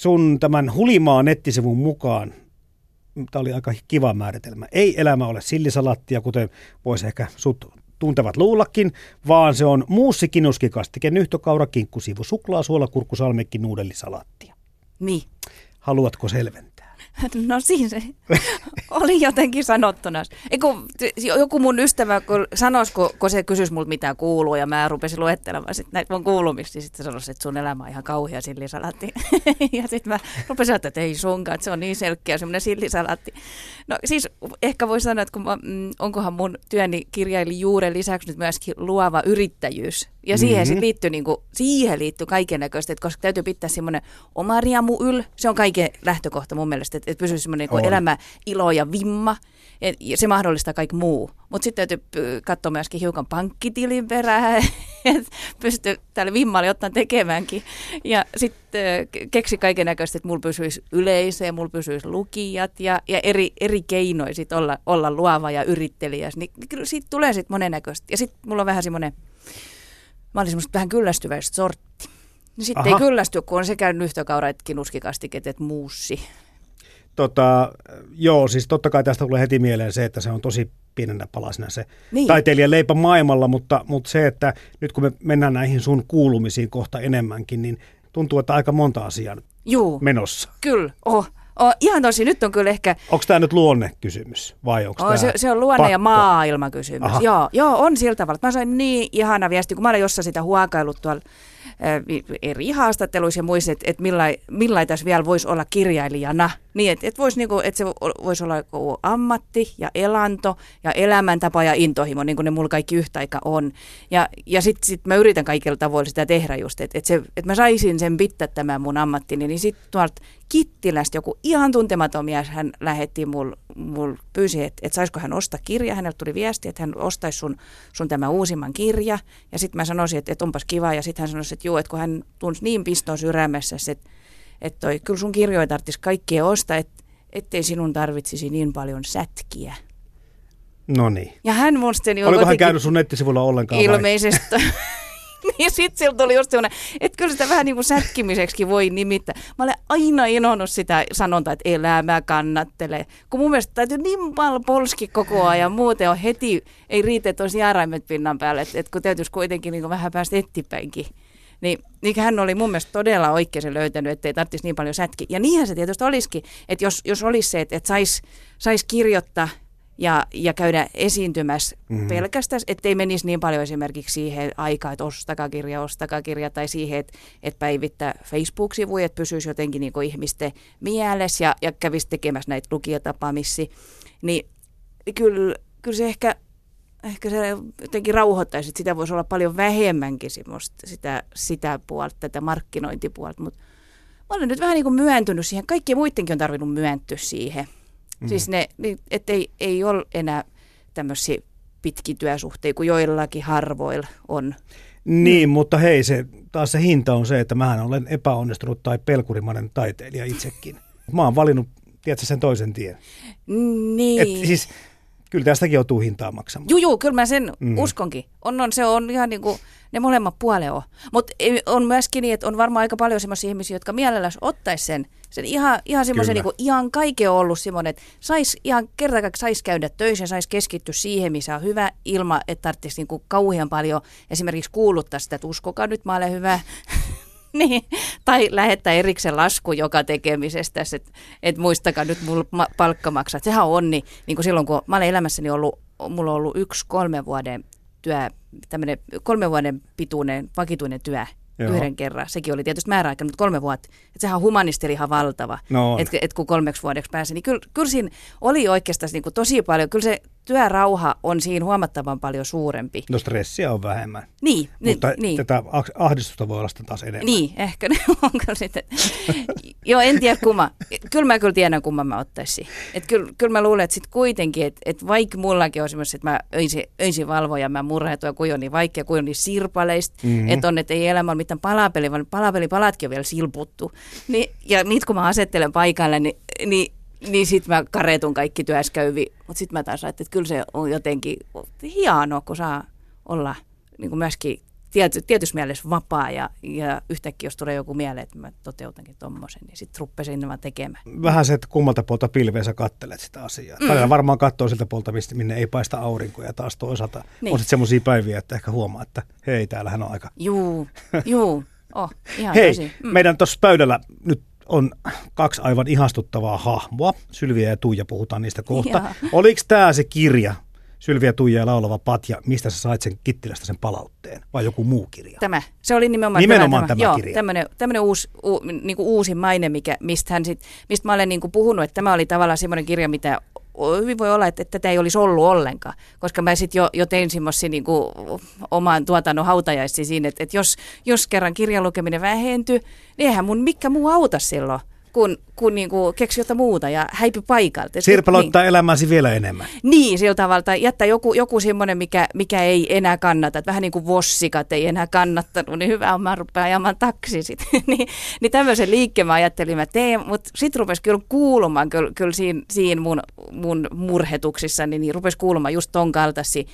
sun tämän Hulimaa nettisivun mukaan, tämä oli aika kiva määritelmä, ei elämä ole sillisalattia, kuten voisi ehkä sut tuntevat luullakin, vaan se on muussi kinuskikastike, nyhtökaura, kinkkusivu, suklaa, suola, kurkku, salmekki, nuudellisalaattia. Niin. Haluatko selventää? No siinä se oli jotenkin sanottuna. Eiku, joku mun ystävä kun sanoisi, kun, kun se kysyisi multa mitä kuuluu ja mä rupesin luettelemaan sit näitä mun kuulumista, niin sitten sanoisi, että sun elämä on ihan kauhea sillisalaatti. ja sitten mä rupesin että, ei sunkaan, että se on niin selkeä semmoinen sillisalaatti. No siis ehkä voi sanoa, että kun mä, mm, onkohan mun työni kirjaili juuren lisäksi nyt myöskin luova yrittäjyys. Ja siihen mm-hmm. sit liittyy, niin kuin, siihen liittyy kaiken näköistä, koska täytyy pitää semmoinen oma riamu yl. Se on kaiken lähtökohta mun mielestä, että, että pysyy semmoinen niin elämä, ilo ja vimma. Ja se mahdollistaa kaikki muu. Mutta sitten täytyy katsoa myöskin hiukan pankkitilin perään, että pystyy tälle vimmalle ottaa tekemäänkin. Ja sitten keksi kaiken näköistä, että mulla pysyisi yleisö ja mulla pysyisi lukijat ja, ja eri, eri keinoja sit olla, olla luova ja yrittelijä. Niin kyllä siitä tulee sitten monennäköistä. Ja sitten mulla on vähän semmoinen, mä olin semmoista vähän kyllästyväistä sortti. Niin sitten ei kyllästy, kun on sekä nyhtökaura että kinuskikastiket, että muussi. Tota, joo, siis totta kai tästä tulee heti mieleen se, että se on tosi pienenä palasena se niin. taiteilijan leipä maailmalla, mutta, mutta se, että nyt kun me mennään näihin sun kuulumisiin kohta enemmänkin, niin tuntuu, että aika monta asiaa Juu, menossa. Kyllä, oh. Oh, ihan tosi, nyt on kyllä ehkä... Onko tämä nyt luonnekysymys vai onko oh, se, se on luonne- pakko? ja maailmakysymys. Joo, joo, on sillä tavalla. Mä sain niin ihana viesti, kun mä olen jossain sitä huokailut tuolla eri haastatteluissa ja muissa, että, että millain, millain tässä vielä voisi olla kirjailijana. Niin, että, että, voisi, niin kuin, että se voisi olla ammatti ja elanto ja elämäntapa ja intohimo, niin kuin ne mulla kaikki yhtä aika on. Ja, ja sitten sit mä yritän kaikilla tavoilla sitä tehdä just, että, että, se, että mä saisin sen pitää tämän mun ammattini, niin sitten tuolta Kittilästä joku ihan tuntematon mies, hän lähetti mul, mul pyysi, että, että saisiko hän ostaa kirja. Hänelle tuli viesti, että hän ostaisi sun, sun tämä uusimman kirja. Ja sitten mä sanoisin, että, että onpas kiva. Ja sitten hän sanoi, että juu, että kun hän tunsi niin piston sydämessä, että, että toi, kyllä sun kirjoja tarvitsisi kaikkia ostaa, että, ettei sinun tarvitsisi niin paljon sätkiä. No niin. Ja hän. Niin Oliko hän käynyt sun nettisivulla ollenkaan? Ilmeisesti. niin sitten sillä tuli just sellainen, että kyllä sitä vähän niin kuin sätkimiseksi voi nimittää. Mä olen aina inonnut sitä sanontaa, että elämä kannattelee. Kun mun mielestä täytyy niin paljon polski koko ajan, muuten on heti, ei riitä, että olisi jääraimet pinnan päälle, että, että kun täytyisi kuitenkin niin kuin vähän päästä ettipäinkin. Niin, niin hän oli mun mielestä todella oikein se löytänyt, että ei tarvitsisi niin paljon sätki. Ja niinhän se tietysti olisikin, että jos, jos olisi se, että, että saisi sais kirjoittaa ja, ja käydä esiintymässä mm-hmm. pelkästään, ettei menisi niin paljon esimerkiksi siihen aikaan, että ostakaa kirja, ostakaa kirja, tai siihen, että, että päivittää Facebook-sivuja, että pysyisi jotenkin niin ihmisten mielessä ja, ja kävisi tekemässä näitä lukijatapaamissia. Niin kyllä, kyllä se ehkä, ehkä se jotenkin rauhoittaisi, että sitä voisi olla paljon vähemmänkin sitä, sitä puolta, tätä markkinointipuolta, mutta mä olen nyt vähän niin kuin myöntynyt siihen. Kaikki muidenkin on tarvinnut myöntyä siihen. Mm. Siis ne, niin, ettei ei ole enää tämmöisiä pitkityösuhteita kuin joillakin harvoilla on. Niin, mm. mutta hei, se, taas se hinta on se, että mä olen epäonnistunut tai pelkurimainen taiteilija itsekin. Mä oon valinnut, tiedätkö, sen toisen tien. Niin. Et siis kyllä tästäkin joutuu hintaa maksamaan. Juu, juu kyllä mä sen mm. uskonkin. On, on, se on ihan niin kuin, ne molemmat puolet on. Mutta on myöskin niin, että on varmaan aika paljon sellaisia ihmisiä, jotka mielellänsä ottaisi sen, sen ihan, ihan semmoisen niin ihan kaiken ollut semmoinen, että sais ihan kerta sais käydä töissä ja sais keskittyä siihen, missä on hyvä ilma, että tarvitsisi niin kuin kauhean paljon esimerkiksi kuuluttaa sitä, että uskokaa nyt mä olen hyvä. niin. Tai lähettää erikseen lasku joka tekemisestä, että et muistakaa nyt mulla ma- palkka maksaa. Sehän on onni, niin kuin silloin kun mä olen elämässäni ollut, mulla on ollut yksi kolme vuoden työ, tämmöinen kolme vuoden pituinen vakituinen työ Joo. yhden kerran. Sekin oli tietysti määräaikainen, mutta kolme vuotta. Että sehän on humanisteri ihan valtava, no että et kun kolmeksi vuodeksi pääsi. Niin kyllä, kyllä siinä oli oikeastaan niin kuin tosi paljon. Kyllä se työrauha on siinä huomattavan paljon suurempi. No stressiä on vähemmän. Niin. Mutta niin. tätä ahdistusta voi olla taas enemmän. Niin, ehkä ne onko sitten. Joo, en tiedä kumma. Kyllä mä kyllä tiedän kumman mä ottaisin. Et kyllä, kyllä mä luulen, että sitten kuitenkin, että et vaikka mullakin on semmoista, että mä öisin, öisin valvoja, mä murhehtua kuin on niin vaikea, kuin on niin sirpaleista, mm-hmm. että on, että ei elämä ole mitään palapeli, vaan palapelipalatkin on vielä silputtu. Ni, ja niitä kun mä asettelen paikalle, niin, niin niin sit mä karetun kaikki työskäyvi, mutta sitten mä taas ajattelin, että kyllä se on jotenkin hienoa, kun saa olla niin kuin myöskin tiety, tietyssä mielessä vapaa ja, ja yhtäkkiä jos tulee joku mieleen, että mä toteutankin tommosen, niin sitten ruppesin vaan tekemään. Vähän se, että kummalta puolta pilveä sä kattelet sitä asiaa. Mm. Välillä varmaan katsoo siltä puolta, mistä, minne ei paista aurinko ja taas toisaalta niin. on sitten semmoisia päiviä, että ehkä huomaa, että hei, täällähän on aika... Juu, juu. Oh, ihan Hei, tosi. mm. meidän tuossa pöydällä nyt on kaksi aivan ihastuttavaa hahmoa. Sylviä ja Tuija, puhutaan niistä kohta. Jaa. Oliko tämä se kirja, Sylviä ja Tuija ja laulava Patja, mistä sä sait sen Kittilästä sen palautteen? Vai joku muu kirja? Tämä. Se oli nimenomaan, Nimenomaan tämä Joo, kirja. tämmöinen, tämmöinen uusi, u, niin kuin uusi maine, mikä, mistä, hän sit, mistä mä olen niin kuin puhunut, että tämä oli tavallaan semmoinen kirja, mitä hyvin voi olla, että, että tätä ei olisi ollut ollenkaan, koska mä sitten jo, jo tein semmoisia niin oman tuotannon hautajaisia siinä, että, että jos, jos kerran kirjan lukeminen vähentyy, niin eihän mun mikä muu auta silloin, kun, kun niin kuin keksi jotain muuta ja häipy paikalta. Et- Sirpaloittaa niin. elämäsi vielä enemmän. Niin, sillä tavalla, tai jättää joku, joku semmoinen, mikä, mikä ei enää kannata, että vähän niin kuin vossikat ei enää kannattanut, niin hyvä on, mä rupean ajamaan taksi sitten. niin, niin tämmöisen liikkeen mä ajattelin, mä teen, mutta sitten rupesi kyllä kuulumaan, kyllä, kyllä siinä, siinä mun, mun murhetuksissani, niin rupesi kuulumaan just ton kaltaisia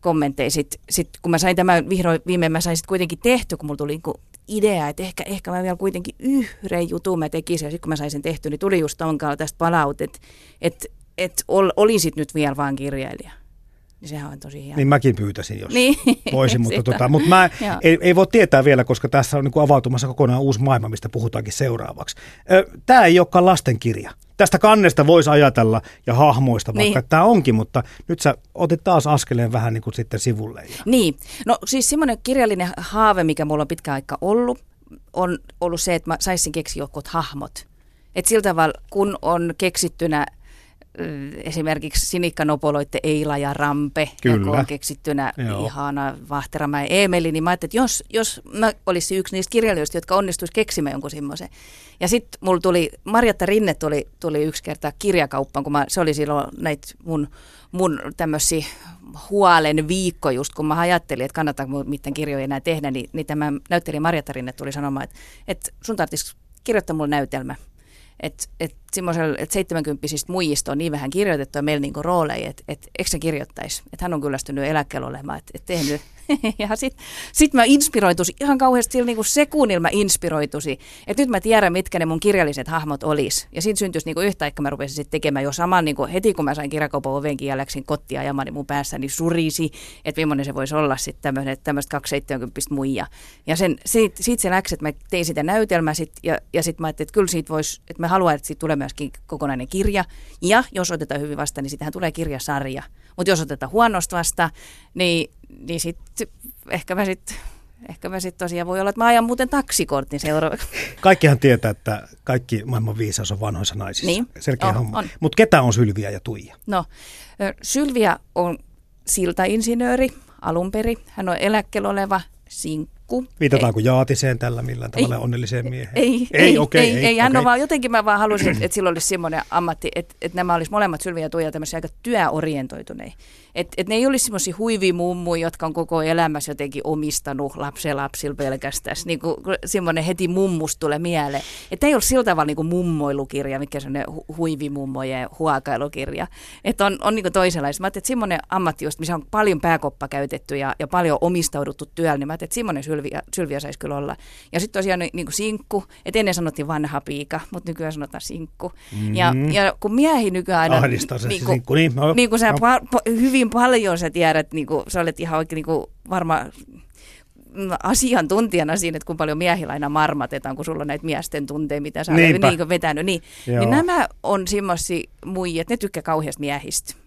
kommentteja. Sitten sit, kun mä sain tämän vihdoin viimein, mä sain sitten kuitenkin tehty, kun mulla tuli niinku idea, että ehkä, ehkä mä vielä kuitenkin yhden jutun mä tekisin, ja sitten kun mä sain sen tehty, niin tuli just ton kaltaista palautet, että et ol, olisit nyt vielä vaan kirjailija. Niin sehän on tosi hieno. Niin mäkin pyytäisin, jos Niin. voisin, mutta, tota, mutta mä ei, ei voi tietää vielä, koska tässä on niin kuin avautumassa kokonaan uusi maailma, mistä puhutaankin seuraavaksi. Tämä ei olekaan lastenkirja. Tästä kannesta voisi ajatella ja hahmoista vaikka, Niin. tämä onkin, mutta nyt sä otit taas askeleen vähän niin kuin sitten sivulle. Ja... Niin, no siis semmoinen kirjallinen haave, mikä mulla on pitkä aika ollut, on ollut se, että mä saisin keksiä jotkut hahmot. Et sillä tavalla, kun on keksittynä esimerkiksi Sinikka Nopoloitte Eila ja Rampe, Kyllä. on keksittynä Joo. ihana Vahteramäen Eemeli, niin mä ajattelin, että jos, jos mä olisin yksi niistä kirjailijoista, jotka onnistuisi keksimään jonkun semmoisen. Ja sitten mulla tuli, Marjatta Rinne tuli, tuli yksi kerta kirjakauppaan, kun mä, se oli silloin näitä mun, mun tämmöisiä huolen viikko just, kun mä ajattelin, että kannattaa mun mitään kirjoja enää tehdä, niin, niin tämä näyttelijä Marjatta Rinne tuli sanomaan, että, että sun tarvitsisi kirjoittaa mulle näytelmä. Että et semmoisella, että 70 muijista on niin vähän kirjoitettu ja meillä niinku rooleja, että et, eikö se kirjoittaisi? Että hän on kyllästynyt eläkkeelle olemaan, että et tehnyt. ja sitten sit mä inspiroitusin, ihan kauheasti sillä niinku sekunnilla mä inspiroitusin, että nyt mä tiedän, mitkä ne mun kirjalliset hahmot olis. Ja siitä syntyisi niinku yhtä aikaa mä rupesin sitten tekemään jo saman, niinku heti kun mä sain kirjakaupan ovenkin ja läksin kotiin ajamaan, niin mun päässäni surisi, että millainen se voisi olla sitten tämmöistä 270 muija. Ja sen, siitä se läksi, että mä tein sitä näytelmää sit, ja, ja sitten mä ajattelin, että kyllä siitä voisi, että mä haluan, että siitä tulee myöskin kokonainen kirja. Ja jos otetaan hyvin vastaan, niin siitähän tulee kirjasarja. Mutta jos otetaan huonosti vastaan, niin, niin sitten ehkä mä sitten Ehkä mä sitten tosiaan voi olla, että mä ajan muuten taksikortin seuraavaksi. Kaikkihan tietää, että kaikki maailman viisaus on vanhoissa naisissa. Niin. Selkeä On, homma. Mutta ketä on Sylviä ja Tuija? No, ö, Sylvia on siltainsinööri alun perin. Hän on eläkkeellä oleva sinkku. Viitataanko Jaatiseen tällä millään tavalla Ei. onnelliseen mieheen? Ei, ei, ei, okei, ei, ei, hän on okei. vaan, jotenkin mä vaan halusin, että, että sillä olisi semmoinen ammatti, että, että nämä olisi molemmat Sylviä ja Tuija tämmöisiä aika työorientoituneita. Että, että ne ei olisi semmoisia huivia mummuja, jotka on koko elämässä jotenkin omistanut lapselapsilla pelkästään. Niin kuin semmoinen heti mummus tulee mieleen. Että ei ole sillä tavalla niin kuin mummoilukirja, mikä on semmoinen hu- huivimummojen huokailukirja. Että on, on niin kuin toisenlaista. Mä ajattelin, että semmoinen ammatti, just, missä on paljon pääkoppa käytetty ja, ja paljon omistauduttu työllä, niin mä ajattelin, että semmoinen Sylviä, Sylviä saisi kyllä olla. Ja sitten tosiaan niin, niin kuin sinkku, että ennen sanottiin vanha piika, mutta nykyään sanotaan sinkku. Mm-hmm. Ja, ja kun miehi nykyään aina... Ahdistaa se sinkku, niin, no, niin kuin sä no. pa- pa- hyvin paljon sä tiedät, niin kuin, sä olet ihan oikein niin kuin varma mm, asiantuntijana siinä, että kuinka paljon miehillä aina marmatetaan, kun sulla on näitä miesten tunteja, mitä sä olet niin vetänyt. Niin, Joo. niin nämä on semmoisia muijia, että ne tykkää kauheasti miehistä.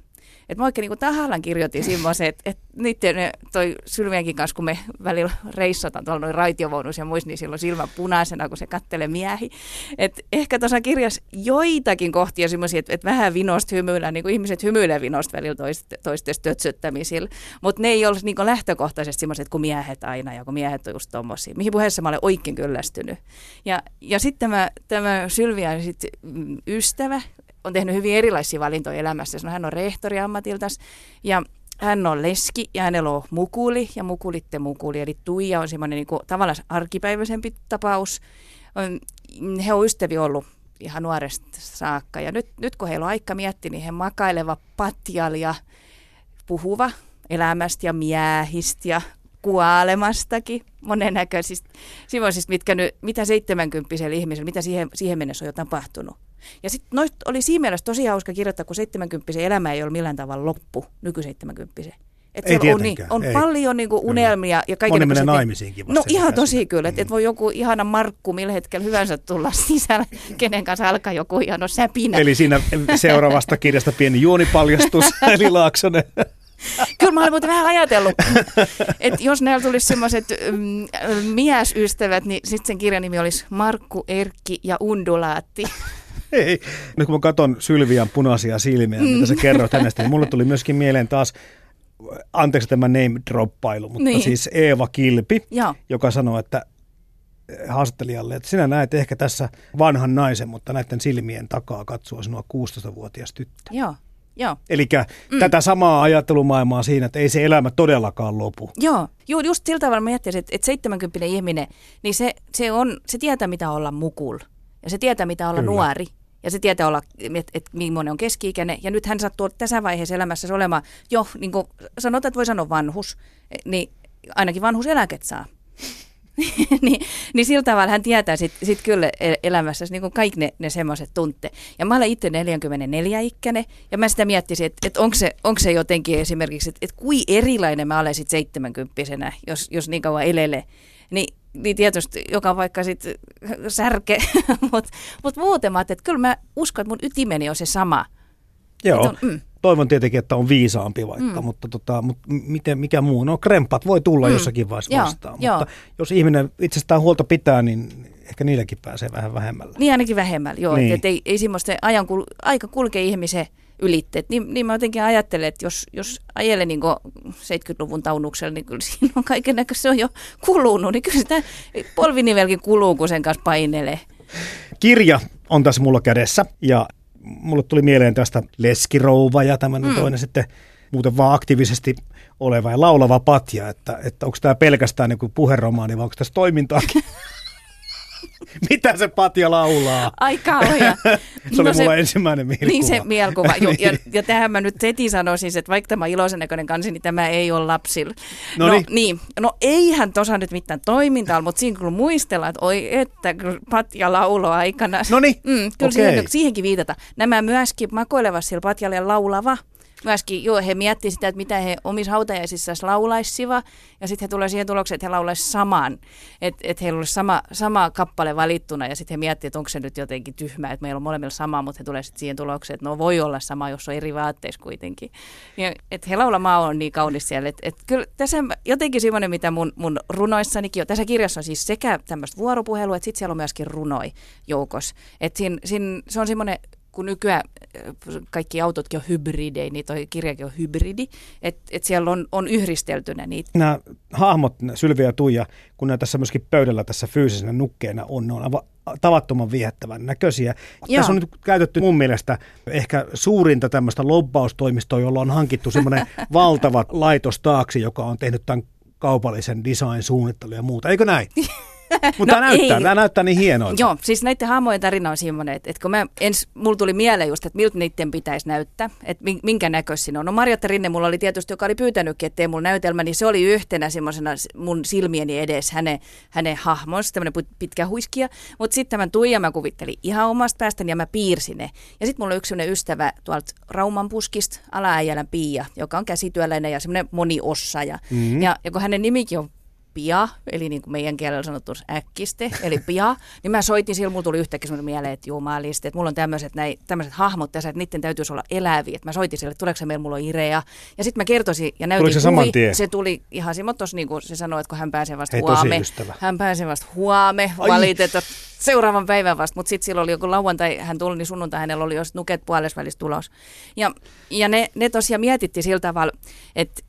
Et mä oikein niin tahallaan kirjoitin semmoisen, että et niiden toi Sylviänkin kanssa, kun me välillä reissataan tuolla noin raitiovaunuissa ja muissa, niin silloin silmä punaisena, kun se kattelee miehi. Et ehkä tuossa kirjassa joitakin kohtia semmoisia, että et vähän vinost hymyillä, niin kuin ihmiset hymyilee vinost välillä toist, tötsöttämisillä. Mutta ne ei ole niin lähtökohtaisesti semmoiset kuin miehet aina ja kun miehet on just tommosia. Mihin puheessa mä olen oikein kyllästynyt. Ja, ja sitten tämä, tämä Sylvia on sit, mm, ystävä, on tehnyt hyvin erilaisia valintoja elämässä. Hän on rehtori ammatiltas ja hän on leski ja hänellä on mukuli ja mukulitte mukuli. Eli Tuija on semmoinen niin tavallaan arkipäiväisempi tapaus. On- He on ystäviä ollut ihan nuoresta saakka. Ja nyt, nyt kun heillä on aika miettiä, niin he makaileva patjal ja puhuva elämästä ja miehistä ja kuolemastakin, monennäköisistä semmoisista, mitkä nyt, mitä 70 ihmisellä, mitä siihen, siihen mennessä on jo tapahtunut. Ja sitten noista oli siinä mielessä tosi hauska kirjoittaa, kun 70 elämä ei ole millään tavalla loppu, nyky 70 et ei on, niin, on ei. paljon niin kuin unelmia. Ja kaiken Moni menee naimisiinkin No ihan tosi kyllä, että et voi joku ihana Markku millä hetkellä hyvänsä tulla sisällä, kenen kanssa alkaa joku hieno säpinä. Eli siinä seuraavasta kirjasta pieni juonipaljastus, eli Laaksonen. Kyllä mä olen muuten vähän ajatellut, että jos näillä tulisi semmoiset mm, miesystävät, niin sitten sen kirjan nimi olisi Markku, Erkki ja Undulaatti. Ei. Nyt kun mä katson Sylvian punaisia silmiä, mm. mitä sä kerroit hänestä, niin mulle tuli myöskin mieleen taas anteeksi tämä name droppailu, mutta niin. siis Eeva Kilpi, Joo. joka sanoi, että eh, haastattelijalle, että sinä näet ehkä tässä vanhan naisen, mutta näiden silmien takaa katsoa sinua 16-vuotias tyttö. Joo. Joo. Eli mm. tätä samaa ajattelumaailmaa siinä, että ei se elämä todellakaan lopu. Joo, Joo just sillä tavalla mä että, että 70 ihminen, niin se, se, on, se tietää mitä olla mukul. Ja se tietää mitä olla Kyllä. nuori. Ja se tietää olla, että et, millainen on keski-ikäinen. Ja nyt hän sattuu tässä vaiheessa elämässä olemaan jo, niin kuin sanotaan, että voi sanoa vanhus, niin ainakin vanhuseläket saa. niin, niin sillä tavalla hän tietää sitten sit kyllä e-, elämässä niin kaikki ne, ne semmoiset tunte. Ja mä olen itse 44 ikkäinen ja mä sitä miettisin, että, että onko, se, onko se jotenkin esimerkiksi, että, että kui erilainen mä olen sitten 70 jos, jos niin kauan elelee. Niin niin tietysti joka vaikka sitten särke, mutta mut muuten mä että kyllä mä uskon, että mun ytimeni on se sama. Joo, on, mm. toivon tietenkin, että on viisaampi vaikka, mm. mutta, tota, mutta miten, mikä muu? No krempat voi tulla mm. jossakin vaiheessa Joo, vastaan, jo. mutta jos ihminen itsestään huolta pitää, niin ehkä niilläkin pääsee vähän vähemmällä. Niin ainakin vähemmällä, joo. Niin. Et ei, ei semmoista ajan, aika kulkee ihmisen ylitteet. Niin, niin mä jotenkin ajattelen, että jos, jos ajelee niin 70-luvun taunuksella, niin kyllä siinä on kaiken se on jo kulunut. Niin kyllä sitä polvinivelkin kuluu, kun sen kanssa painelee. Kirja on tässä mulla kädessä ja mulle tuli mieleen tästä leskirouva ja tämmöinen mm. toinen sitten muuten vaan aktiivisesti oleva ja laulava patja, että, että onko tämä pelkästään niin puheromaani vai onko tässä toimintaakin? Mitä se Patja laulaa? Ai kauhea. se oli no mulla se, ensimmäinen mielikuva. Niin se mielikuva. Jo, ja, niin. ja tähän mä nyt heti sanoisin, että vaikka tämä iloisen näköinen kansi, niin tämä ei ole lapsilla. No, no niin. No eihän tuossa nyt mitään toimintaa, mutta siinä kun muistellaan, että oi että Patja laulo aikana. No niin, mm, Kyllä okay. siihen, siihenkin viitata. Nämä myöskin makoilevat sillä Patjalle laulava myöskin, joo, he miettivät sitä, että mitä he omissa hautajaisissaan laulaisivat, ja sitten he tulevat siihen tulokseen, että he laulaisivat saman, että et heillä olisi sama, sama kappale valittuna, ja sitten he miettivät, että onko se nyt jotenkin tyhmää, että meillä on molemmilla sama, mutta he tulevat sitten siihen tulokseen, että no voi olla sama, jos on eri vaatteissa kuitenkin. Ja, että he laulamaa on niin kaunis siellä, että et kyllä tässä jotenkin semmoinen, mitä mun, mun runoissanikin on, tässä kirjassa on siis sekä tämmöistä vuoropuhelua, että sitten siellä on myöskin runoi joukossa. Että siinä, siinä, se on semmoinen kun nykyään äh, kaikki autotkin on hybridejä, niin toi kirjakin on hybridi, että et siellä on, on yhdisteltynä niitä. Nämä hahmot, Sylvi ja Tuija, kun ne tässä myöskin pöydällä tässä fyysisenä nukkeena on, ne on aivan tavattoman viehättävän näköisiä. Joo. Tässä on nyt käytetty mun mielestä ehkä suurinta tämmöistä lobbaustoimistoa, jolla on hankittu semmoinen valtava laitos taakse, joka on tehnyt tämän kaupallisen design-suunnittelun ja muuta. Eikö näin? Mutta no, tämä, näyttää, tämä näyttää niin hienolta. Joo, siis näiden hahmojen tarina on semmoinen, että, että kun mä ens, mulla tuli mieleen just, että miltä niiden pitäisi näyttää, että minkä näköisiä on. No Marjatta Rinne mulla oli tietysti, joka oli pyytänytkin, että mulla näytelmä, niin se oli yhtenä semmoisena mun silmieni edes hänen, hänen hahmonsa, tämmöinen pitkä huiskia. Mutta sitten tämän Tuija mä kuvittelin ihan omasta päästäni ja mä piirsin ne. Ja sitten mulla on yksi ystävä tuolta Rauman puskista, Ala-Äijälän Pia, joka on käsityöläinen ja semmoinen moniossaaja. Mm-hmm. Ja, ja kun hänen nimikin on pia, eli niin kuin meidän kielellä sanottu äkkiste, eli pia, niin mä soitin silloin, mulla tuli yhtäkkiä sellainen mieleen, että jumalisti, että mulla on tämmöiset, näin, tämmöiset hahmot tässä, että niiden täytyisi olla eläviä. Että mä soitin sille, että tuleeko se meillä, mulla on Irea. Ja sitten mä kertoisin ja näytin se saman tien? Se tuli ihan simottos, niin kuin se sanoi, että kun hän pääsee vasta Hei, huome. Hän pääsee vasta huome, valitettavasti seuraavan päivän vasta, mutta sitten silloin oli joku lauantai, hän tuli, niin sunnuntai hänellä oli jo nuket puolesvälissä tulos. Ja, ja ne, ne tosiaan mietitti sillä tavalla, että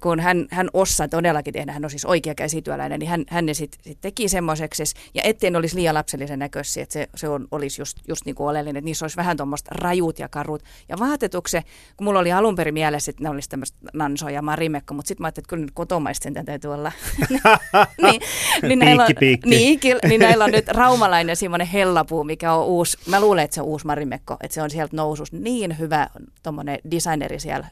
kun hän, hän osaa todellakin tehdä, hän on siis oikea käsityöläinen, niin hän, hän ne sitten sit teki semmoiseksi, ja ettei ne olisi liian lapsellisen näköisiä, että se, se on, olisi just, just niin kuin oleellinen, että niissä olisi vähän tuommoista rajut ja karut. Ja vaatetukse, kun mulla oli alun perin mielessä, että ne olisi tämmöistä Nanso ja Marimekko, mutta sitten mä ajattelin, että kyllä nyt kotomaista sen täytyy olla. niin, niin, näillä on, niin, niin näillä on nyt raumalainen semmoinen hellapuu, mikä on uusi, mä luulen, että se on uusi Marimekko, että se on sieltä nousus niin hyvä tuommoinen designeri siellä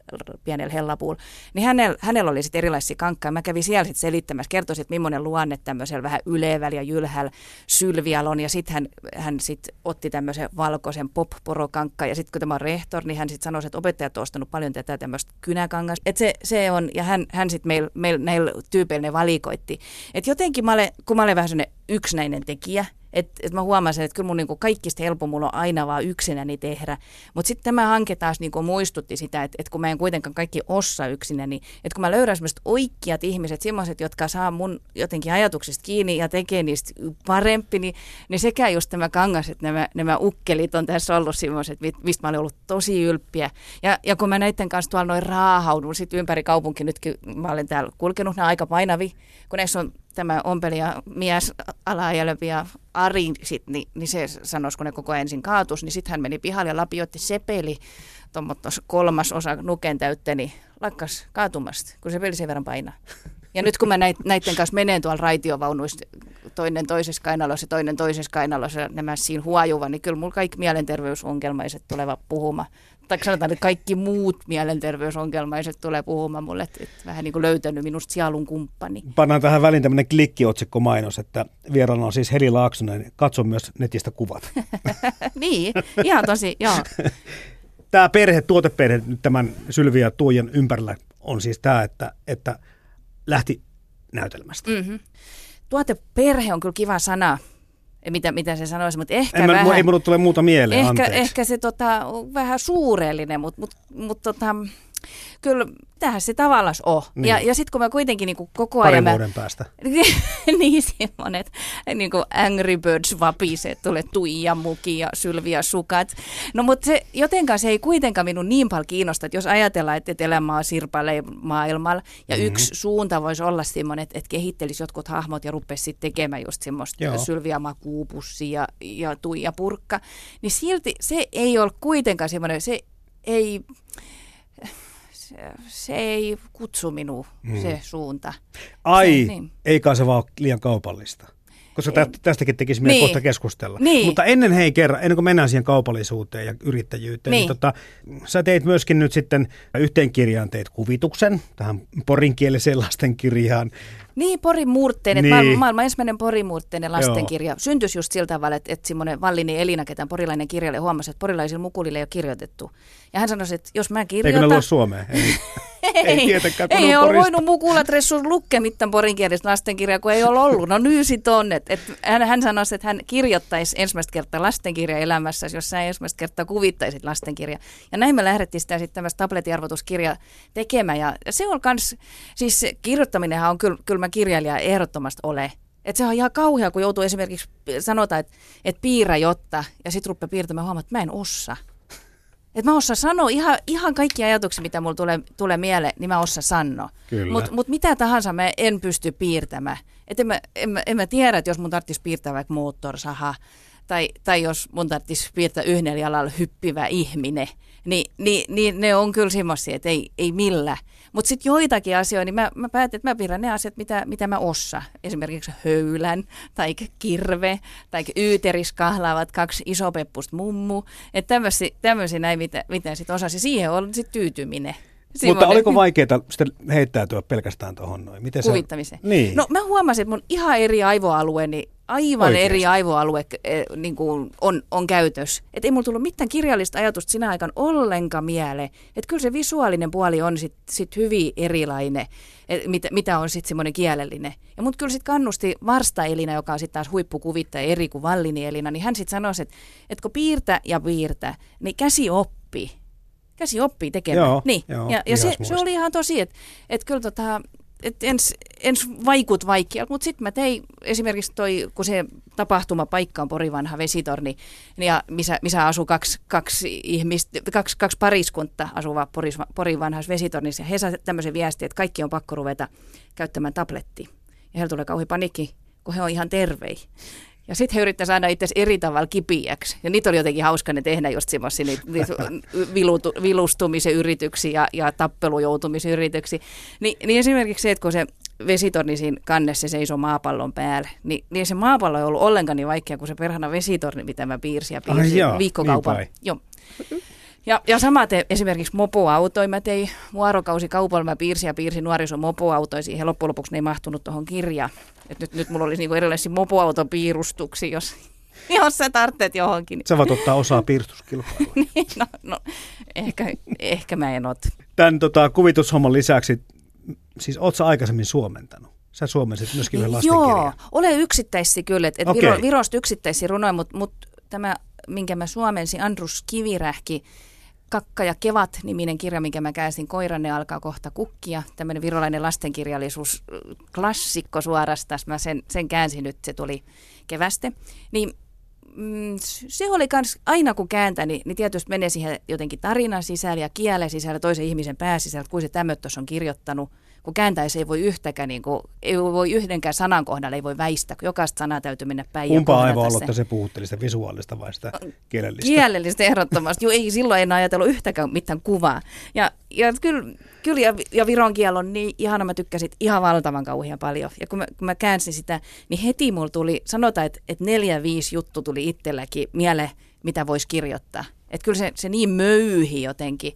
pienellä hellapuulla. Niin hän hänellä, hänellä oli sitten erilaisia kankkaa. Mä kävin siellä sitten selittämässä, kertoisin, että millainen luonne tämmöisellä vähän ylevällä ja jylhällä sylvial on. Ja sitten hän, hän sit otti tämmöisen valkoisen pop-porokankka. Ja sitten kun tämä on rehtor, niin hän sitten sanoi, että opettajat on ostanut paljon tätä tämmöistä kynäkangasta. Että se, se on, ja hän, hän sitten meillä meil, näillä tyypeillä ne valikoitti. Että jotenkin mä olen, kun mä olen vähän sellainen yksinäinen tekijä, että et mä huomasin, että kyllä mun niinku kaikista helppo mulla on aina vaan yksinäni tehdä. Mutta sitten tämä hanke taas niinku muistutti sitä, että et kun mä en kuitenkaan kaikki ossa yksinäni, että kun mä löydän semmoiset oikeat ihmiset, semmoiset, jotka saa mun jotenkin ajatuksista kiinni ja tekee niistä parempi, niin, niin sekä just tämä kangas, että nämä, nämä ukkelit on tässä ollut semmoiset, mistä mä olen ollut tosi ylppiä. Ja, ja kun mä näiden kanssa tuolla noin raahaudun sit ympäri kaupunki, nytkin mä olen täällä kulkenut, nämä aika painavi, kun näissä on tämä ompelija mies alaajälöpi ja Ari, sit, niin, niin se sanoisi, kun ne koko ensin kaatus, niin sitten hän meni pihalle ja lapioitti sepeli, tuommoitos kolmas osa nuken täyttä, niin lakkas kaatumasta, kun se peli sen verran painaa. Ja nyt kun mä näiden kanssa menen tuolla raitiovaunuissa, toinen toisessa kainalossa ja toinen toisessa kainalossa, nämä siinä huojuva, niin kyllä mulla kaikki mielenterveysongelmaiset tulevat puhumaan tai sanotaan, että kaikki muut mielenterveysongelmaiset tulee puhumaan mulle, että, että vähän niin kuin löytänyt minusta sielun kumppani. Pannaan tähän väliin tämmöinen klikkiotsikko mainos, että vieraana on siis Heli Laaksonen, katso myös netistä kuvat. niin, ihan tosi, joo. Tämä perhe, tuoteperhe nyt tämän Sylvi ja Tuijan ympärillä on siis tämä, että, että lähti näytelmästä. Mm-hmm. Tuoteperhe on kyllä kiva sana. Mitä, mitä se sanoisi, mutta ehkä en vähän... Mä, ei mulle tule muuta mieleen, ehkä, ehkä se tota, vähän suurellinen, mutta mut, mut, tota, kyllä tähän se tavallaan on. Niin. Ja, ja sitten kun mä kuitenkin niin kuin koko Parin ajan... Parin vuoden päästä. niin semmoinen, niin kuin Angry Birds vapiset, tulee Tuija Muki ja Sylvia Sukat. No mutta se, jotenkaan se ei kuitenkaan minun niin paljon kiinnosta, että jos ajatellaan, että elämä on sirpailee maailmalla ja mm-hmm. yksi suunta voisi olla semmoinen, että, että kehittelisi jotkut hahmot ja rupesi sitten tekemään just semmoista Joo. Sylvia Makuupussi ja, ja Tuija Purkka, niin silti se ei ole kuitenkaan semmoinen, se ei se ei kutsu minua, hmm. se suunta. Ai, se, niin. eikä se vaan liian kaupallista. Koska tästäkin tekisi meidän niin. kohta keskustella. Niin. Mutta ennen hei kerran, ennen kuin mennään siihen kaupallisuuteen ja yrittäjyyteen, niin. niin tota, sä teit myöskin nyt sitten yhteen kirjaan teit kuvituksen, tähän porinkieliseen lastenkirjaan. Niin, Porin niin. maailman, ensimmäinen porimurteinen lastenkirja. Joo. Syntyisi just sillä tavalla, että, että semmoinen Vallini Elina, ketään porilainen kirjailija, huomasi, että porilaisilla mukulille ei ole kirjoitettu. Ja hän sanoi, että jos mä kirjoitan... Eikö ne lue Suomeen? Ei, ei, tietenkään, ei ole voinut mukulat ressus lukea mitään porinkielistä lastenkirjaa, kun ei ole ollut. No nyt sit on. Et, et hän, hän sanoi, että hän kirjoittaisi ensimmäistä kertaa lastenkirja elämässä, jos sä ensimmäistä kertaa kuvittaisit lastenkirja. Ja näin me lähdettiin sitä sitten tämmöistä tablettiarvoituskirjaa tekemään. Ja se on kans, siis kirjoittaminenhan on kyllä, kyllä mä kirjailija ehdottomasti ole. Että se on ihan kauhea, kun joutuu esimerkiksi sanotaan, että, että piirrä jotta, ja sitten rupeaa piirtämään huomaa, että mä en osaa. Että mä osaan sanoa ihan, ihan kaikki ajatuksia, mitä mulla tulee, tulee mieleen, niin mä osaan sanoa. Mutta mut mitä tahansa mä en pysty piirtämään. Että en, mä, en, mä, en mä tiedä, että jos mun tarvitsisi piirtää vaikka moottorsaha, tai, tai jos mun tarvitsisi piirtää yhdellä jalalla hyppivä ihminen, niin, niin, niin ne on kyllä semmoisia, että ei, ei millään. Mutta sitten joitakin asioita, niin mä, mä päätin, että mä piirrän ne asiat, mitä, mitä mä ossa. Esimerkiksi höylän, tai kirve, tai yyteris kahlaavat kaksi isopeppusta mummu. Että tämmöisiä näin, mitä, mitä sitten osasi. Siihen on sitten tyytyminen. Semmoinen. Mutta oliko vaikeaa sitten heittäytyä pelkästään tuohon noin? Miten Kuvittamiseen? Niin. No mä huomasin, että mun ihan eri aivoalueeni aivan Oikeasti. eri aivoalue eh, niin kuin on, on käytös. Että ei mulla tullut mitään kirjallista ajatusta sinä aikana ollenkaan mieleen. Että kyllä se visuaalinen puoli on sitten sit hyvin erilainen, et mitä, mitä on sitten semmoinen kielellinen. Ja mut kyllä sitten kannusti Varsta Elina, joka on sitten taas huippukuvittaja eri kuin Vallini Elina, niin hän sitten sanoi, että, että kun piirtä ja piirtä, niin käsi oppii. Käsi oppii tekemään. Joo, niin. joo, ja ja se, se oli ihan tosi, että, että kyllä tota, et ens, ens vaikut vaikealta, mutta sitten mä tein esimerkiksi toi, kun se tapahtumapaikka on Porivanha vesitorni, ja missä, missä asuu kaksi, kaksi, ihmistä, kaksi, kaksi pariskunta asuva Porivanhassa vesitornissa, ja he saavat tämmöisen viestin, että kaikki on pakko ruveta käyttämään tablettia. Ja heillä tulee kauhean panikki, kun he on ihan tervei. Ja sitten he yrittäivät saada itse eri tavalla kipiäksi. Ja niitä oli jotenkin hauska ne tehdä just semmoisia niitä, niitä vilutu, vilustumisen yrityksiä ja, ja tappelujoutumisen yrityksiä. Ni, niin esimerkiksi se, että kun se vesitorni siinä kannessa seisoo maapallon päällä, niin, niin se maapallo ei ollut ollenkaan niin vaikea kuin se perhana vesitorni, mitä mä piirsin ja piirsin Ai joo, viikkokaupan. Niin joo. Ja, ja samaten esimerkiksi mopoautoja. Mä tein vuorokausi kaupalla, mä piirsin ja piirsin nuorison mopoautoja. Siihen loppujen lopuksi ne ei mahtunut tuohon kirjaan. Et nyt, nyt mulla olisi niinku erilaisia mopoautopiirustuksia, jos, jos sä tarvitset johonkin. Sä voit ottaa osaa piirustuskilpailuun. niin, no, no, ehkä, ehkä mä en ot. Tämän tota, kuvitushomman lisäksi, siis oot sä aikaisemmin suomentanut? Sä suomensit myöskin yhden lastenkirjan. Joo, ole yksittäisiä kyllä. Et, et. Viro, Virosta yksittäisiä runoja, mutta mut tämä, minkä mä suomensin, Andrus Kivirähki, Kakka ja Kevat niminen kirja, minkä mä käänsin Koiranne alkaa kohta kukkia. Tämmöinen virolainen lastenkirjallisuus, klassikko suorastaan. Mä sen, sen käänsin nyt, se tuli keväste. Niin mm, se oli kans, aina kun kääntäni, niin tietysti menee siihen jotenkin tarinan sisällä ja kielen sisällä, toisen ihmisen pääsisällä, kuin se tämmöt on kirjoittanut. Kun kääntäisi ei voi yhtäkään, niin kuin, ei voi yhdenkään sanan kohdalla, ei voi väistää, kun jokaista sanaa täytyy mennä päin. Kumpa aivoaluetta se. se puhutteli, sitä visuaalista vai sitä kielellistä? Kielellistä ehdottomasti. Joo, ei silloin en ajatellut yhtäkään mitään kuvaa. Ja, ja kyllä, kyllä ja, ja viron kieli on niin ihana, mä tykkäsin ihan valtavan kauhean paljon. Ja kun mä, kun mä käänsin sitä, niin heti mulla tuli, sanotaan, että, että neljä, viisi juttu tuli itselläkin mieleen, mitä voisi kirjoittaa. Että kyllä se, se niin möyhi jotenkin.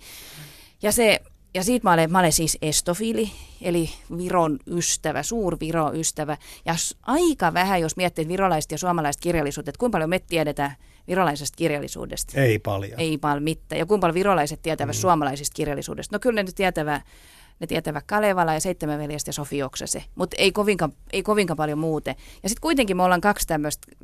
Ja se, ja siitä mä olen, mä olen siis estofili, eli Viron ystävä, suur Viron ystävä. Ja aika vähän, jos miettii että virolaiset ja suomalaiset kirjallisuudet, että kuinka paljon me tiedetään virolaisesta kirjallisuudesta. Ei paljon. Ei paljon mitään. Ja kuinka paljon virolaiset tietävät mm. suomalaisesta kirjallisuudesta. No kyllä ne nyt tietävät, ne tietävät Kalevala ja Seitsemän veljestä ja Sofi Oksase, mutta ei kovinkaan, ei kovinkaan paljon muuten. Ja sitten kuitenkin me ollaan kaksi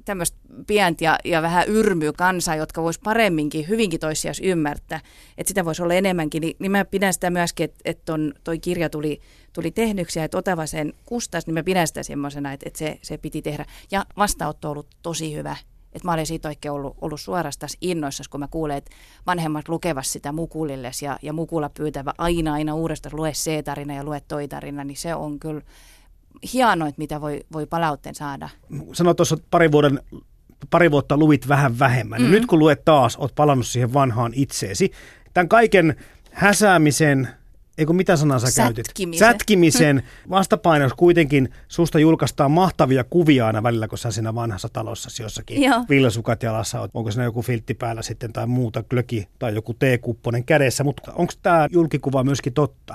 tämmöistä pientä ja, ja vähän yrmyä kansaa, jotka vois paremminkin, hyvinkin toisiaan ymmärtää. Että sitä voisi olla enemmänkin. Niin, niin mä pidän sitä myöskin, että et toi kirja tuli, tuli tehdyksi ja että Otava sen kustas, niin mä pidän sitä semmoisena, että, että se, se piti tehdä. Ja vastaanotto on ollut tosi hyvä. Että mä olen siitä oikein ollut, ollut suorastaan innoissas, kun mä kuulen, että vanhemmat lukevas sitä mukulilles ja, ja mukula pyytävä aina aina uudestaan lue se tarina ja lue toi tarina, niin se on kyllä hienoa, että mitä voi, voi palautteen saada. Sanoit tuossa pari, vuoden, pari vuotta luit vähän vähemmän. Mm. Nyt kun luet taas, oot palannut siihen vanhaan itseesi. Tämän kaiken häsäämisen, eikö mitä sanaa sä käytit? Sätkimisen. Sätkimisen kuitenkin susta julkaistaan mahtavia kuvia aina välillä, kun sä siinä vanhassa talossa jossakin Joo. villasukat jalassa oot. Onko siinä joku filtti päällä sitten tai muuta glöki tai joku teekupponen kädessä, mutta onko tämä julkikuva myöskin totta?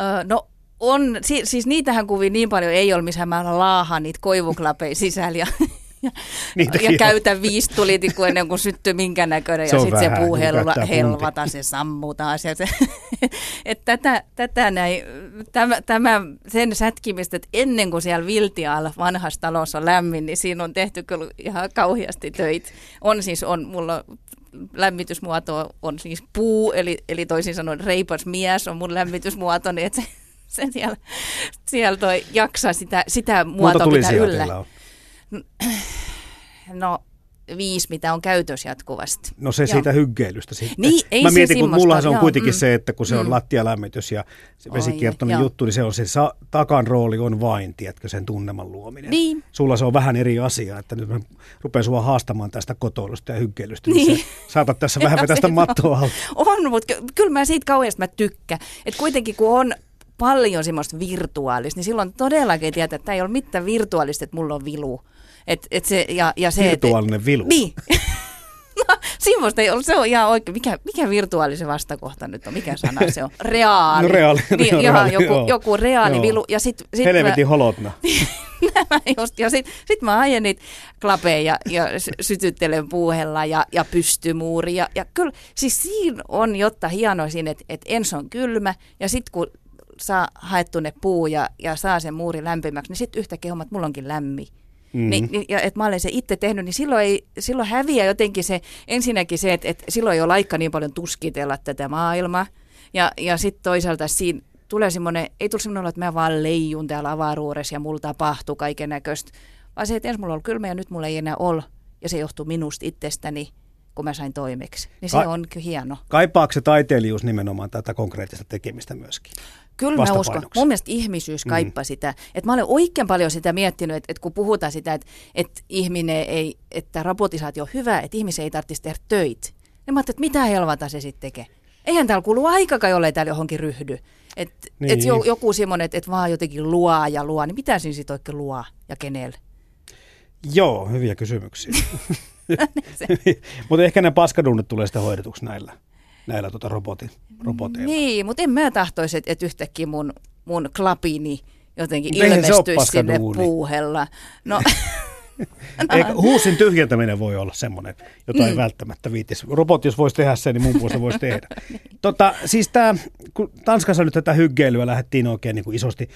Öö, no on, si, siis niitähän kuvia niin paljon ei ole, missä mä laahan niitä koivuklapeja sisällä ja, ja, Niitäkin ja on. käytän viisi tulitikku ennen kuin syttyy minkä näköinen Se ja sitten se puu niin helva, helvata, se sammuu taas. Ja se, et tätä, tätä näin, tämä, tämä, sen sätkimistä, että ennen kuin siellä Viltialla vanhassa talossa on lämmin, niin siinä on tehty kyllä ihan kauheasti töitä. On siis, on, mulla lämmitysmuoto on siis puu, eli, eli toisin sanoen reipas mies on mun lämmitysmuoto, niin että se, se siellä, siellä toi jaksaa sitä, sitä muotoa pitää yllä. on? No viisi, mitä on käytössä jatkuvasti. No se Joo. siitä hyggeilystä sitten. Niin, ei Mä se mietin, kun semmoista, mullahan se on joo, kuitenkin mm. se, että kun se on Mm. lattialämmitys ja se Oi, vesikiertoinen joo. juttu, niin se on se sa- takan rooli on vain, tiedätkö, sen tunneman luominen. Niin. Sulla se on vähän eri asia, että nyt mä rupean sua haastamaan tästä kotoilusta ja hyggeilystä, niin, Niin. sä saatat tässä vähän vetästä mattoa alta. On, mutta ky- kyllä mä siitä kauheasti mä tykkään. Että kuitenkin kun on paljon semmoista virtuaalista, niin silloin todellakin tietää, että tämä ei ole mitään virtuaalista, että mulla on vilu. Et, et se, ja, ja se, et- Virtuaalinen vilu. Niin. no, semmoista ei ole, se on ihan oikein. Mikä, mikä virtuaalisen vastakohta nyt on? Mikä sana se on? Reaali. No reaali, Niin, ihan reaali, joku, joo. joku reaali Joo. vilu. Ja sit, sit Helvetin holotna. nämä just, ja sitten sit mä ajan niitä klapeja ja, ja sy- sytyttelen puuhella ja, ja pystymuuri. Ja, ja kyllä, siis siinä on jotta hienoa siinä, että, että ensin on kylmä ja sitten kun saa haettu ne puu ja, ja saa sen muuri lämpimäksi, niin sitten yhtäkkiä hommat, mulla onkin lämmin. Mm. Niin, niin, ja että mä olen se itse tehnyt, niin silloin, ei, silloin häviää jotenkin se, ensinnäkin se, että, että silloin ei ole aika niin paljon tuskitella tätä maailmaa. Ja, ja sitten toisaalta siinä tulee semmoinen, ei tule semmoinen että mä vaan leijun täällä avaruudessa ja mulla tapahtuu kaiken näköistä. Vaan se, että ensin mulla on kylmä ja nyt mulla ei enää ole. Ja se johtuu minusta itsestäni, kun mä sain toimeksi. Niin se Ka- on kyllä hieno. Kaipaako se taiteilijuus nimenomaan tätä konkreettista tekemistä myöskin? Kyllä mä uskon. Mun mielestä ihmisyys kaipaa mm. sitä. Että mä olen oikein paljon sitä miettinyt, että, että kun puhutaan sitä, että, että ihminen ei, että robotisaatio on hyvä, että ihmisen ei tarvitsisi tehdä töitä. Niin mä ajattelin, että mitä helvata se sitten tekee. Eihän täällä kulu aikakaan, jollei täällä johonkin ryhdy. Että Niin. et jo, joku semmoinen, että, että vaan jotenkin luo ja luo, niin mitä siinä sitten oikein luo ja kenelle? Joo, hyviä kysymyksiä. Mutta ehkä ne paskadunnit tulee sitten hoidetuksi näillä. Näillä tota robotin, roboteilla. Niin, mutta en mä tahtoisi, että et yhtäkkiä mun, mun klapini jotenkin Mut ilmestyisi sinne paskaduuni. puuhella. No, Eikä, huusin tyhjentäminen voi olla semmoinen, jota ei välttämättä viitisi. Robot, jos voisi tehdä sen, niin mun puolesta voisi tehdä. tota, siis tää, kun Tanskassa nyt tätä hyggeilyä lähdettiin oikein niin kuin isosti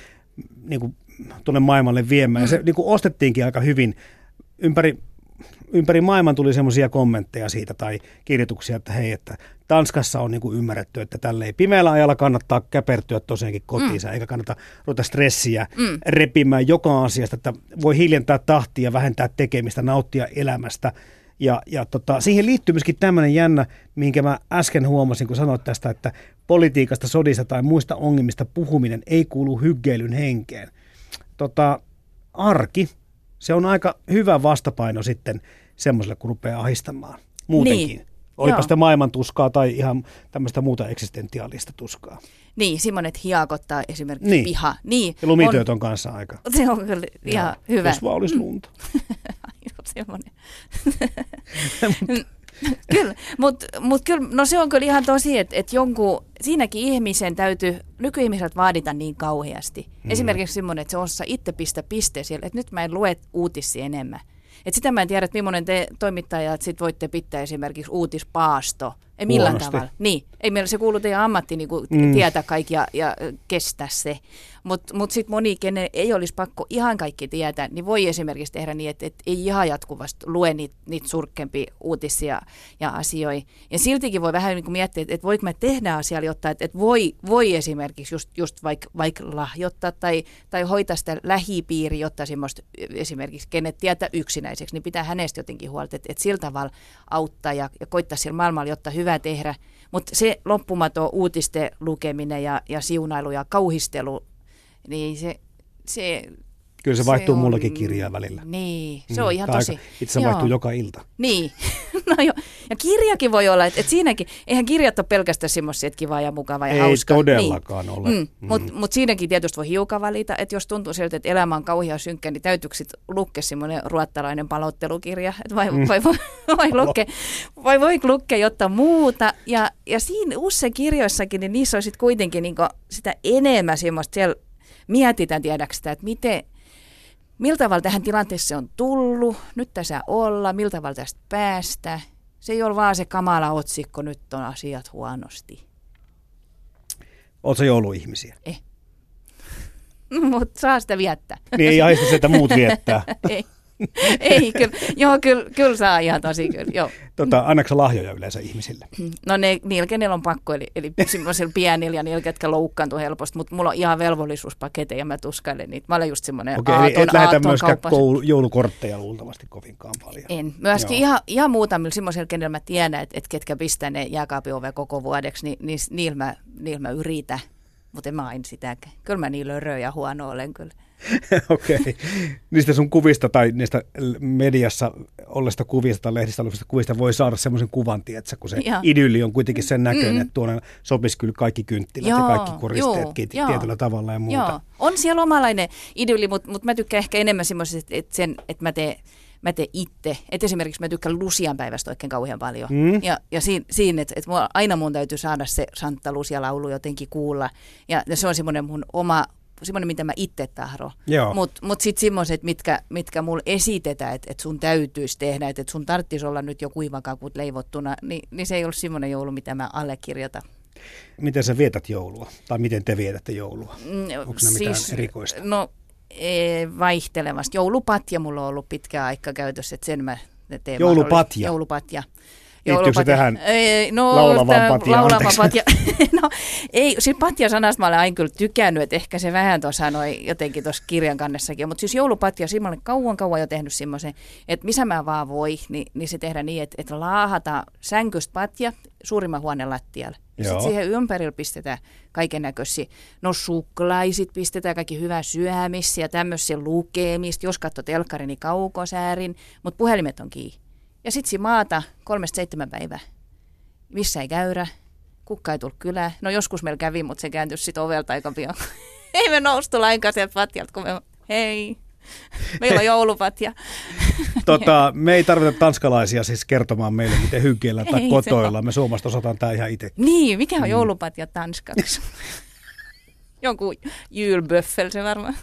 niin kuin tuonne maailmalle viemään, ja se niin kuin ostettiinkin aika hyvin ympäri ympäri maailman tuli semmoisia kommentteja siitä tai kirjoituksia, että hei, että Tanskassa on niin kuin ymmärretty, että tälle ei pimeällä ajalla kannattaa käpertyä tosiaankin kotiinsa, mm. eikä kannata ruveta stressiä mm. repimään joka asiasta, että voi hiljentää tahtia, vähentää tekemistä, nauttia elämästä. Ja, ja tota, siihen liittyy myöskin tämmöinen jännä, minkä mä äsken huomasin, kun sanoit tästä, että politiikasta, sodista tai muista ongelmista puhuminen ei kuulu hyggeilyn henkeen. Tota, arki, se on aika hyvä vastapaino sitten semmoiselle, kun rupeaa ahistamaan muutenkin. Niin. Olipa Joo. sitä maailman tuskaa tai ihan tämmöistä muuta eksistentiaalista tuskaa. niin, semmoinen, että hiakottaa esimerkiksi Niin. piha. Niin, Ja lumityöt on kanssa aika. on, se on kyllä ihan Joo, hyvä. Jos vaan olisi lunta. Semmoinen. kyllä, mutta mut kyllä, no se on kyllä ihan tosi, että et jonkun, siinäkin ihmisen täytyy, nykyihmiseltä vaadita niin kauheasti. Mm. Esimerkiksi semmoinen, että se osaa itse pistä piste siellä, että nyt mä en lue uutisia enemmän. Et sitä mä en tiedä, että millainen te toimittajat sit voitte pitää esimerkiksi uutispaasto. Ei millään Huonosti. tavalla. Niin, ei meillä se kuulu teidän ammatti niin Mm. tietää kaikki ja, ja kestää se. Mutta mut sitten moni, kenen ei olisi pakko ihan kaikki tietää, niin voi esimerkiksi tehdä niin, että et ei ihan jatkuvasti lue niitä niit surkempia uutisia ja asioita. Ja siltikin voi vähän niin miettiä, että et voiko mä tehdä asialle, jotta että et voi, voi esimerkiksi just, just vaikka vaik lahjoittaa tai, tai hoitaa sitä lähipiiri, jotta semmoista esimerkiksi kenet tietää yksinäiseksi, niin pitää hänestä jotenkin huolta, että et sillä tavalla auttaa ja, ja koittaa sillä maailmalla, jotta hyvä tehdä. Mutta se loppumaton uutisten lukeminen ja, ja siunailu ja kauhistelu, niin se, se Kyllä se vaihtuu on- mullakin kirjaa välillä. Niin, se on ihan Tai tosi. Itse asiassa vaihtuu joka ilta. Niin, no joo. Ja kirjakin voi olla, että et siinäkin, eihän kirjat ole pelkästään semmoisia, että kiva ja mukava ja Ei hauska. todellakaan ole. Mm. Mm. Mutta mut siinäkin tietysti voi hiukan valita, että jos tuntuu siltä, että elämä on kauhean synkkä, niin täytyykö sit lukea semmoinen ruottalainen palottelukirja, että vai, mm. vai, vai, vai, lukea, vai voi lukea jotain muuta. Ja, ja siinä usein kirjoissakin, niin niissä on sit kuitenkin niinku sitä enemmän semmoista, siellä mietitään tiedäks sitä, että miten, Miltä tavalla tähän tilanteeseen on tullut, nyt tässä ollaan, miltä tavalla tästä päästä. Se ei ole vaan se kamala otsikko, nyt on asiat huonosti. Oletko jouluihmisiä? Mutta saa sitä viettää. Niin ei ahista se, että muut viettää. ei, ei kyllä, joo, kyllä, kyllä saa ihan tosi kyllä, joo. Tota, annatko sä lahjoja yleensä ihmisille? No ne, niillä, kenellä on pakko, eli, eli semmoisilla pienillä ja niillä, ketkä loukkaantuu helposti, mutta mulla on ihan velvollisuuspaketeja ja mä tuskailen niitä. Mä olen just semmoinen Okei, eli et lähetä myöskään koulu, joulukortteja luultavasti kovinkaan paljon. En. Myöskin Joo. ihan, ihan muutamilla semmoisilla, kenellä mä tiedän, että, että ketkä pistää ne jääkaapin koko vuodeksi, niin, niin niillä, mä, niillä mä yritän. Mutta en mä aina sitäkään. Kyllä mä niin lörö ja huono olen kyllä. Okei. Niistä sun kuvista tai niistä mediassa olleista kuvista tai lehdistä olleista kuvista voi saada semmoisen kuvan, tietsä, kun se Joo. idylli on kuitenkin sen näköinen, Mm. että tuonne sopisi kyllä kaikki kynttilät ja Joo, kaikki koristeet joo, tietyllä tavalla ja muuta. Joo, on siellä omalainen idylli, mutta mut mä tykkään ehkä enemmän semmoisesta, että, sen, että mä teen mä teen itse. Et esimerkiksi mä tykkään Lucian päivästä oikein kauhean paljon. Mm. Ja, ja siinä, siinä että et aina mun täytyy saada se Santa Lucia-laulu jotenkin kuulla. Ja, ja se on semmoinen mun oma, semmoinen mitä mä itse tahdon. Mutta mut sitten semmoiset, mitkä, mitkä mulla esitetään, että et sun täytyisi tehdä, että et sun tarvitsisi olla nyt jo kuivakakut leivottuna, niin, niin se ei ole semmoinen joulu, mitä mä allekirjoitan. Miten sä vietät joulua? Tai miten te vietätte joulua? Mm, Onko ne mitään erikoista? No ee, vaihtelevasti. Joulupatja mulla on ollut pitkä aika käytössä, että sen mä teen. Joulupatja? Joulupatja. Liittyykö se tähän ei, no, laulavaan tää- patjaan? Patja. no, ei, siis patja-sanasta mä olen aina kyllä tykännyt, että ehkä se vähän tuossa noin jotenkin tuossa kirjan kannessakin. Mutta siis joulupatja, siinä olen kauan kauan jo tehnyt semmoisen, että missä mä vaan voi, niin, niin se tehdään niin, että, että laahata sänkystä patja suurimman huoneen lattialle. Ja Joo. sitten siihen ympärillä pistetään kaiken näköisiä, no suklaisit pistetään, kaikki hyvää syömistä ja tämmöisiä lukemista. Jos katsoo telkkari, niin kaukosäärin, mutta puhelimet on kiinni. Ja sitten siinä maata kolmesta seitsemän päivää. Missä ei käyrä, kukka ei tullut kylään. No joskus meillä kävi, mutta se kääntyi sitten ovelta aika pian. ei me noustu lainkaan sieltä patjalta, kun me, hei, meillä on joulupatja. tota, me ei tarvita tanskalaisia siis kertomaan meille, miten hynkeillä tai kotoilla. Me suomalaiset osataan tämä ihan itse. Niin, mikä on joulupatja tanskaksi? Jonkun julböffel se varmaan.